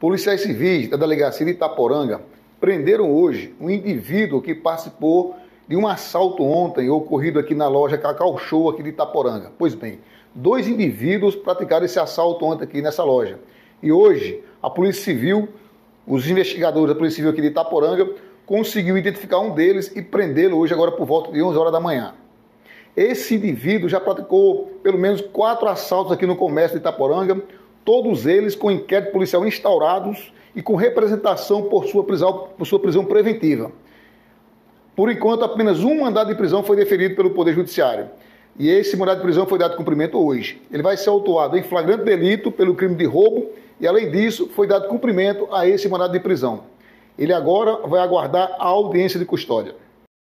Policiais civis da delegacia de Itaporanga prenderam hoje um indivíduo que participou de um assalto ontem ocorrido aqui na loja Cacau Show aqui de Itaporanga. Pois bem, dois indivíduos praticaram esse assalto ontem aqui nessa loja. E hoje a Polícia Civil, os investigadores da Polícia Civil aqui de Itaporanga, conseguiu identificar um deles e prendê-lo hoje agora por volta de 11 horas da manhã. Esse indivíduo já praticou pelo menos quatro assaltos aqui no comércio de Itaporanga, todos eles com inquérito policial instaurados e com representação por sua prisão, por sua prisão preventiva. Por enquanto, apenas um mandado de prisão foi deferido pelo Poder Judiciário. E esse mandado de prisão foi dado cumprimento hoje. Ele vai ser autuado em flagrante delito pelo crime de roubo e, além disso, foi dado cumprimento a esse mandado de prisão. Ele agora vai aguardar a audiência de custódia.